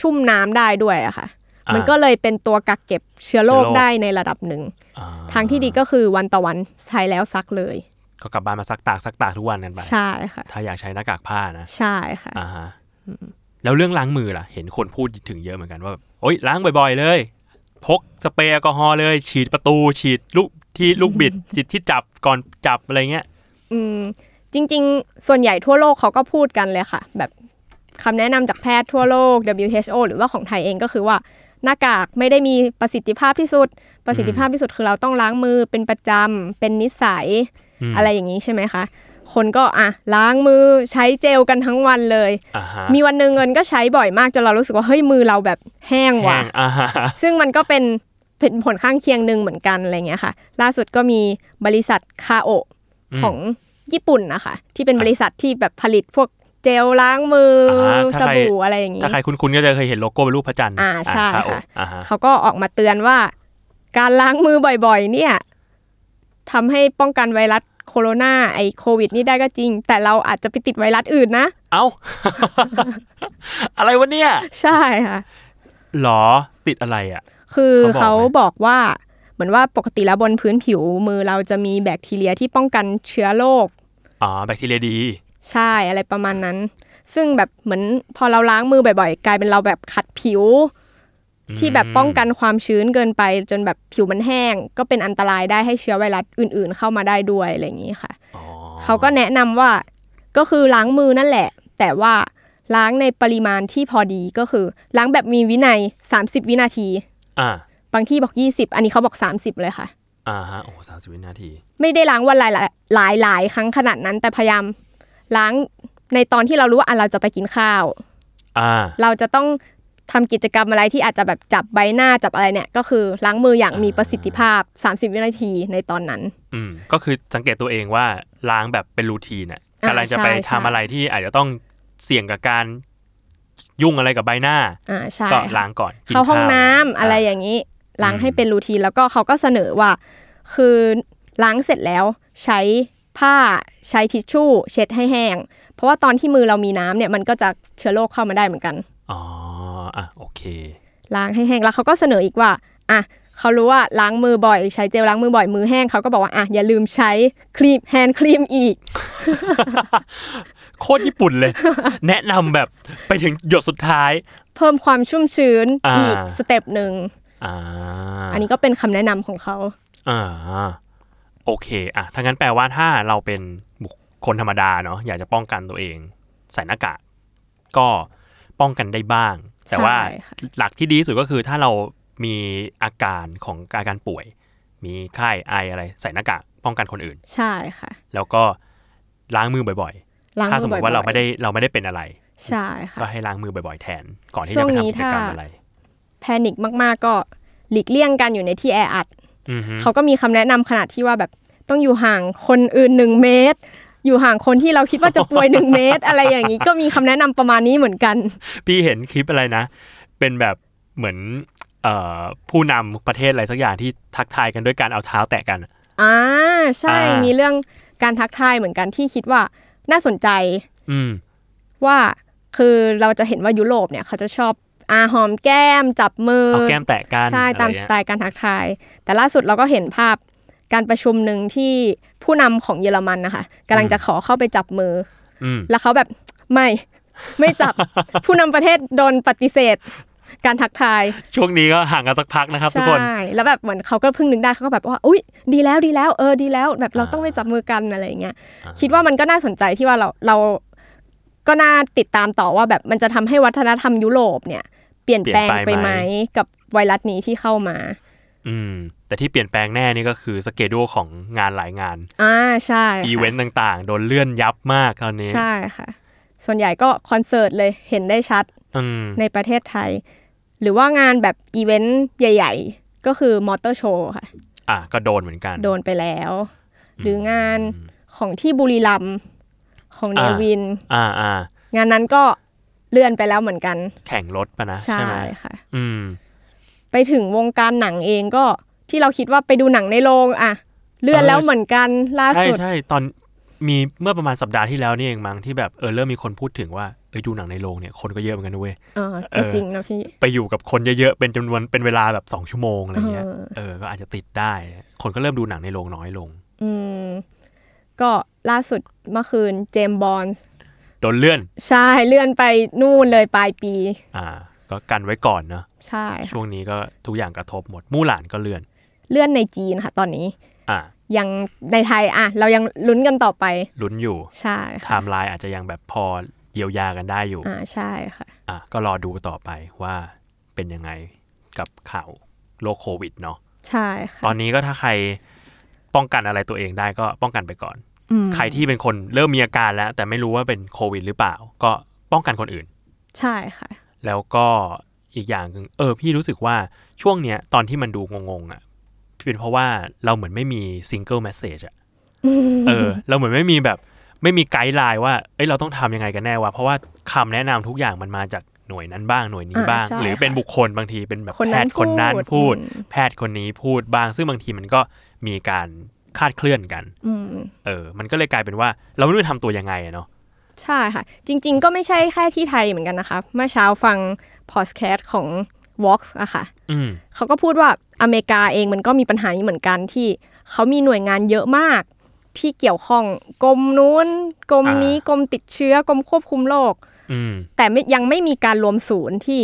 ชุ่มน้ำได้ด้วยอะค่ะอ่ามัมันก็เลยเป็นตัวกักเก็บเชื้อโรคเชื้อโรคได้ในระดับหนึ่งอ่ทางที่ดีก็คือวันต่อวันใช้แล้วซักเลย ก็กลับบ้านมาซักตากซักตากทุกวันกันไป ใช่ค่ะ ถ้าอยากใช้หน้ากากผ้านะ ใช่ค่ะ อ่าฮะ แล้วเรื่องล้างมือล่ะ เห็นคนพูดถึงเยอะเหมือนกันว่าแบบโอ๊ยล้างบ่อย ๆ เลย พกสเปรย์แอลกอฮอล์เลย ฉีดประตู ฉีดลูก ที่ลูกบิดฉีดที่จับก่อนจับอะไรเงี้ย อืม จริง ๆ ส่วนใหญ่ทั่วโลกเขาก็พูดกันเลยค่ะ แบบคำแนะนำจากแพทย์ทั่วโลก WHO หรือว่าของไทยเองก็คือว่าหน้ากากไม่ได้มีประสิทธิภาพที่สุด ประสิทธิภาพที่สุดคือเราต้องล้างมือเป็นประจำเป็นนิสัยอืมอะไรอย่างนี้ใช่ไหมคะ คนก็อะล้างมือใช้เจลกันทั้งวันเลยอ่าฮะมีวันหนึ่งเงินก็ใช้บ่อยมากจนเรารู้สึกว่าเฮ้ยมือเราแบบแห้งแห้ว่ะงอ่าฮะซึ่งมันก็เป็น เป็นผลข้างเคียงหนึ่งเหมือนกันอะไรเงี้ยค่ะ ล่าสุดก็มีบริษัทคาโอะของญี่ปุ่นนะคะ ที่เป็นบริษัทที่แบบผลิตพวกเจลล้างมืออาถ้าสใครบู่อะไรอย่างนี้ ถ้าใครคุ้นๆก็จะเคยเห็นโลโก้เป็นรูปพระจันทร์อ่าใช่อ่าค่ะอ่าฮะเขาก็ออกมาเตือนว่า การล้างมือบ่อยๆ เนี่ยทำให้ป้องกันไวรัสโคโรนาไอโควิด นี่ได้ก็จริง แต่เราอาจจะไปติดไวรัสอื่นนะ เอ้า อะไรวะเนี่ย ใช่ค่ะหรอติดอะไรอะ คือเขาเขาบอกไหมบอกว่าเหมือนว่าปกติแล้วบนพื้นผิวมือเราจะมีแบคทีเรียที่ป้องกันเชื้อโรคอ๋อแบคทีเรียดี ใช่อะไรประมาณนั้น ซึ่งแบบเหมือนพอเราล้างมือบ่อยๆ กลายเป็นเราแบบขัดผิว ที่แบบป้องกันความชื้นเกินไป จนแบบผิวมันแห้ง ก็เป็นอันตรายได้ให้เชื้อไวรัสอื่น ๆ เข้ามาได้ด้วยอะไรอย่างนี้ค่ะอ๋อเขาก็แนะนำว่าก็คือล้างมือนั่นแหละ แต่ว่าล้างในปริมาณที่พอดีก็คือ ล้างแบบมีวินัย 30 วินาที อ่า บางที่บอก 20 อันนี้เขาบอก 30 เลยค่ะ อ่าฮะ โอ้สามสิบวินาที ไม่ได้ล้างวันหลายหลายหลายๆครั้งขนาดนั้น แต่พยายามล้างในตอนที่เรารู้ว่าอะเราจะไปกินข้าว อ่า เราจะต้องทำกิจกรรมอะไรที่อาจจะแบบจับใบหน้าจับอะไรเนี่ย ก็คือล้างมืออย่างมีประสิทธิภาพ 30 วินาทีในตอนนั้น อืม ก็คือสังเกตตัวเองว่าล้างแบบเป็นรูทีนน่ะอ่ากำลังจะไปใช่ทำใช่อะไรที่อาจจะต้องเสี่ยงกับการ ยุ่งอะไรกับใบหน้าอ่าใช่ก็ค่ะล้างก่อนกินเข้าห้องข้วน้ำอะไรอย่างนี้ล้างให้เป็นรูทีนแล้วก็เขาก็เสนอว่า คือล้างเสร็จแล้วใช้ผ้าใช้ทิชชู่ เช็ดให้แห้ง เพราะว่าตอนที่มือเรามีน้ำเนี่ยมันก็จะเชื้อโรคเข้ามาได้เหมือนกันอ๋ออะโอเค ล้างให้แห้งแล้วเขาก็เสนออีกว่าอะเขารู้ว่าล้างมือบ่อยใช้เจลล้างมือบ่อยมือแห้งเขาก็บอกว่าอะอย่าลืมใช้ครีมแฮนด์ครีมอีก โคตรญี่ปุ่นเลย แนะนำแบบไปถึงหยดสุดท้าย เพิ่มความชุ่มชื้นอ่าอีกสเต็ปหนึ่งอ่าอันนี้ก็เป็นคำแนะนำของเขาอ่าโอเคอะถ้างั้นแปลว่าถ้าเราเป็นบุคคลธรรมดาเนาะอยากจะป้องกันตัวเอง ใส่หน้ากากก็ป้องกันได้บ้าง แต่ว่าใช่ค่ะหลักที่ดีที่สุดก็คือถ้าเรามีอาการของอาการป่วย มีไข้ไออะไร ใส่หน้ากากป้องกันคนอื่น ใช่ค่ะ แล้วก็ล้างมือบ่อย ล้างๆถ้ามืสอมมบ่อยติๆว่าเราไม่ได้เราไม่ได้เป็นอะไร ใช่ค่ะก็ให้ล้างมือบ่อยๆแทน ก่อนที่ช่จะวงไปนี้ทำกิจกรรมถ้าอะไร แพนิคมากๆก็หลีกเลี่ยงการอยู่ในที่แออัดอือฮึเขาก็มีคำแนะนำขนาดที่ว่าแบบต้องอยู่ห่างคนอื่นหนึ่งเมตร อยู่ห่างคนที่เราคิดว่าจะป่วยหนึ่งเมตร อะไรอย่างนี้ก็มีคำแนะนำประมาณนี้เหมือนกัน พี่เห็นคลิปอะไรนะ เป็นแบบเหมือนเอ่อผู้นำประเทศอะไรสักอย่างที่ทักทายกันด้วยการเอาเท้าแตะกันอ่าใช่อ่ามีมีเรื่องการทักทายเหมือนกันที่คิดว่า น่าสนใจอืมว่าคือเราจะเห็นว่ายุโรปเนี่ยเขาจะชอบอาหอมแก้มจับมือเอาแก้มแตะกันใช่ตามอะไรสเงี้ยไตล์การทักทาย แต่ล่าสุดเราก็เห็นภาพการประชุมหนึ่งที่ผู้นำของเยอรมันนะคะกำลังจะขอเข้าไปจับมืออืมแล้วเขาแบบไม่ไม่จับ ผู้นำประเทศโดนปฏิเสธ การทักทายช่วงนี้ก็ห่างกันสักพักนะครับทุกใช่คนแล้วแบบเหมือนเขาก็เพิ่งนึกได้เขาก็แบบว่าอุ้ยดีแล้วดีแล้วเออดีแล้วแบบเราต้องไปจับมือกันอะไรอย่างเงี้ยอ่าคิดว่ามันก็น่าสนใจที่ว่าเราเราก็น่าติดตามต่อว่าแบบมันจะทำให้วัฒนธรรมยุโรปเนี่ย เปลี่ยนแปลงไปไหมกับไวรัสนี้ที่เข้ามา อืม แต่ที่เปลี่ยนแปลงแน่นี่ก็คือสเกดูของงานหลายงาน อ่าใช่ค่ะอีเวนต์ต่างๆ โดนเลื่อนยับมากตอนนี้ ใช่ค่ะ ส่วนใหญ่ก็คอนเสิร์ตเลยเห็นได้ชัดอืม ในประเทศไทย หรือว่างานแบบอีเวนต์ใหญ่ ๆ ก็คือมอเตอร์โชว์ค่ะ อะ ก็โดนเหมือนกัน โดนไปแล้ว หรืองานของที่บุรีรัมย์ของเนอ่าวิน อ่าอ่างานนั้นก็เลื่อนไปแล้วเหมือนกัน แข่งรถปะนะใช่ไหมค่ะ อืม ไปถึงวงการหนังเองก็ที่เราคิดว่าไปดูหนังในโรงอะเลื่อนเออแล้วเหมือนกันล่าใช่สุดใช่ตอนมีเมื่อประมาณสัปดาห์ที่แล้วนี่เองมั้งที่แบบเออเริ่มมีคนพูดถึงว่า เอ้ยดูหนังในโรงเนี่ยคนก็เยอะเหมือนกันนะเว้ยเออเอก็อจริงนะพี่ไปอยู่กับคนเยอะๆเป็นจำนวนเป็นเวลาแบบสองชั่วโมงอะไรเงี้ยเออเออก็อาจจะติดได้ คนก็เริ่มดูหนังในโรงน้อยลง อืมก็ล่าสุดเมื่อคืนเจมส์บอนด์โดนเลื่อน ใช่เลื่อนไปนู่นเลยปลายปี อ่า ก็กันไว้ก่อนเนอะใช่ค่ะช่วงนี้ก็ทุกอย่างกระทบหมดมู่หลานก็เลื่อน เลื่อนในจีนค่ะ ตอนนี้ อ่ายังในไทยอะ เรายังลุ้นกันต่อไปลุ้นอยู่ ใช่ไทค่ะม์ไลน์อาจจะยังแบบพอ เยียวยากันได้อยู่ อ่าใช่ค่ะ อะก็รอดูต่อไปว่าเป็นยังไงกับข่าวโรคโควิดเนาะใช่ค่ะ ตอนนี้ก็ถ้าใครป้องกันอะไรตัวเองได้ก็ป้องกันไปก่อน อืมใครที่เป็นคนเริ่มมีอาการแล้ว แต่ไม่รู้ว่าเป็นโควิดหรือเปล่า ก็ป้องกันคนอื่น ใช่ค่ะ แล้วก็อีกอย่างหนึ่งเออ พี่รู้สึกว่าช่วงเนี้ยตอนที่มันดูงงๆอะเป็นเพราะว่าเราเหมือนไม่มี single message อะเออ เราเหมือนไม่มีแบบ ไม่มี guideline ว่าเอ้ยเราต้องทำยังไงกันแน่วะเพราะว่าคำแนะนำทุกอย่างมันมาจากหน่วยนั้นบ้างหน่วยนี้อ่าบ้างใช่หรือเป็นค่ะบุคคลบางทีเป็นแบบคนแพนั้ทนย์คนนั้นพูพูดดอืมแพทย์คนนี้พูดบ้าง ซึ่งบางทีมันก็มีการคลาดเคลื่อนกันอืมเออ มันก็เลยกลายเป็นว่า เราไม่รู้จะทำตัวยังไงอะเนาะใช่ค่ะ จริง ๆ ก็ไม่ใช่แค่ที่ไทยเหมือนกันนะคะเมื่อเช้าฟังพอดแคสต์ของ Vox อะค่ะอืมเขาก็พูดว่าอเมริกาเองมันก็มีปัญหานี้เหมือนกันที่เขามีหน่วยงานเยอะมาก ที่เกี่ยวข้องกรมนู้นกรมนี้อ่ากรมติดเชื้อกรมควบคุมโรคอืมแต่ไม่ยังไม่มีการรวมศูนย์ที่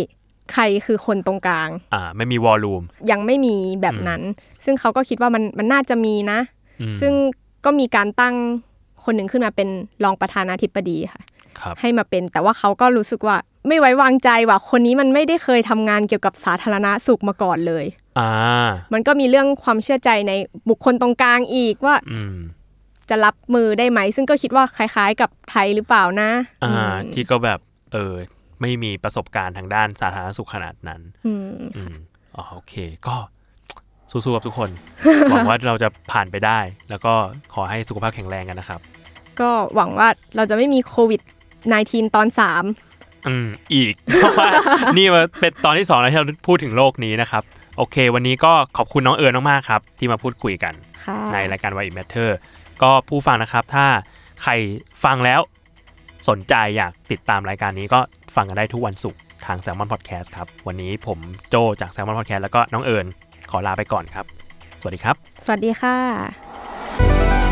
ใครคือคนตรงกลาง อ่า ไม่มีวอลลุ่มยังไม่มีแบบนั้น ซึ่งเขาก็คิดว่ามันมันน่าจะมีนะอืมซึ่งก็มีการตั้งคนหนึ่งขึ้นมาเป็นรองประธานาธิบดีค่ะครับให้มาเป็นแต่ว่าเขาก็รู้สึกว่าไม่ไว้วางใจว่าคนนี้มันไม่ได้เคยทำงานเกี่ยวกับสาธารณสุขมาก่อนเลย อ่า มันก็มีเรื่องความเชื่อใจในบุคคลตรงกลางอีกว่าอืม จะรับมือได้ไหม ซึ่งก็คิดว่าคล้าย ๆ กับไทยหรือเปล่านะอ่าอืมที่ก็แบบเออไม่มีประสบการณ์ทางด้านสาธารณสุขขนาดนั้น อืมอืมอ๋อโอเค ก็สู้ๆกับทุกคน หวังว่าเราจะผ่านไปได้ แล้วก็ขอให้สุขภาพแข็งแรงกันนะครับ ก็หวังว่าเราจะไม่มีโควิด -19 ตอนสามอืม อีก เพราะว่านี่มาเป็นตอนที่สองแล้วที่เราพูดถึงโลกนี้นะครับ โอเค วันนี้ก็ขอบคุณน้องเอิญมากๆครับ ที่มาพูดคุยกันค่ะในรายการ Why It Matter ก็ผู้ฟังนะครับถ้าใครฟังแล้วสนใจอยากติดตามรายการนี้ก็ฟังกันได้ทุกวันศุกร์ทาง Salmon Podcast ครับ วันนี้ผมโจจาก Salmon Podcast แล้วก็น้องเอิญขอลาไปก่อนครับ สวัสดีครับ สวัสดีค่ะ